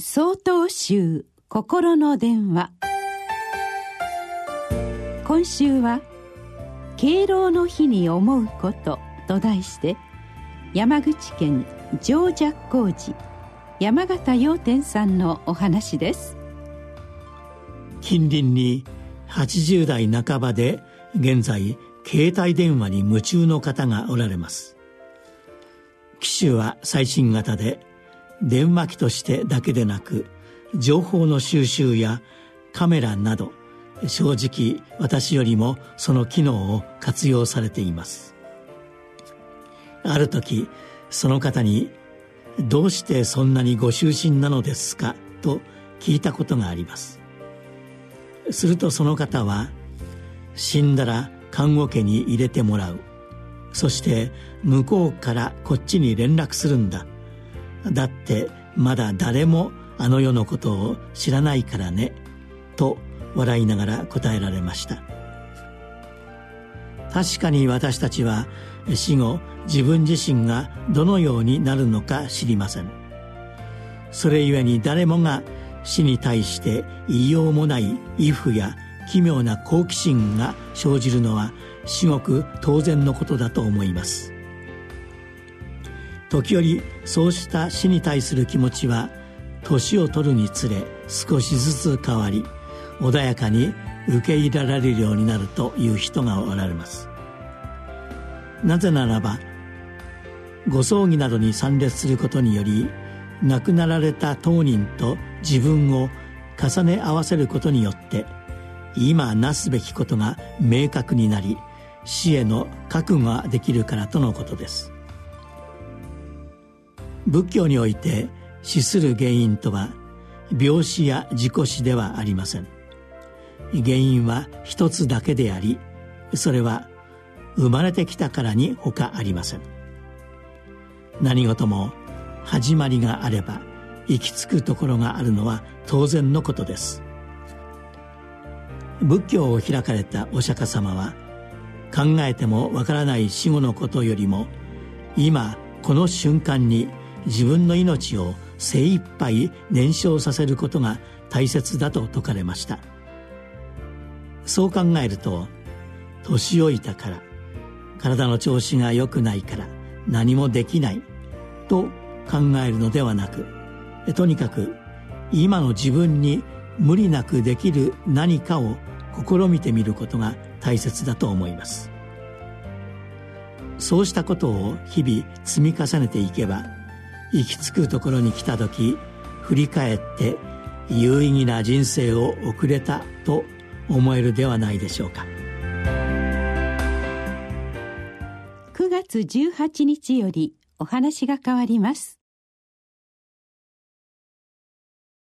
総統集心の電話。今週は「敬老の日に思うこと」と題して山口県常寂光寺山形陽天さんのお話です。近隣に80代半ばで現在携帯電話に夢中の方がおられます。機種は最新型で電話機としてだけでなく情報の収集やカメラなど正直私よりもその機能を活用されています。ある時その方に「どうしてそんなにご就寝なのですか?」と聞いたことがあります。するとその方は「死んだら看護家に入れてもらう」そして向こうからこっちに連絡するんだ。だってまだ誰もあの世のことを知らないからねと笑いながら答えられました。確かに私たちは死後自分自身がどのようになるのか知りません。それゆえに誰もが死に対して言いようもない畏怖や奇妙な好奇心が生じるのは至極当然のことだと思います。時折そうした死に対する気持ちは年を取るにつれ少しずつ変わり穏やかに受け入れられるようになるという人がおられます。なぜならばご葬儀などに参列することにより亡くなられた当人と自分を重ね合わせることによって今なすべきことが明確になり死への覚悟ができるからとのことです。仏教において死する原因とは病死や事故死ではありません。原因は一つだけでありそれは生まれてきたからに他ありません。何事も始まりがあれば行き着くところがあるのは当然のことです。仏教を開かれたお釈迦様は考えてもわからない死後のことよりも今この瞬間に自分の命を精一杯燃焼させることが大切だと説かれました。そう考えると年老いたから体の調子が良くないから何もできないと考えるのではなくとにかく今の自分に無理なくできる何かを試みてみることが大切だと思います。そうしたことを日々積み重ねていけば行き着くところに来た時振り返って有意義な人生を送れたと思えるではないでしょうか。9月18日よりお話が変わります。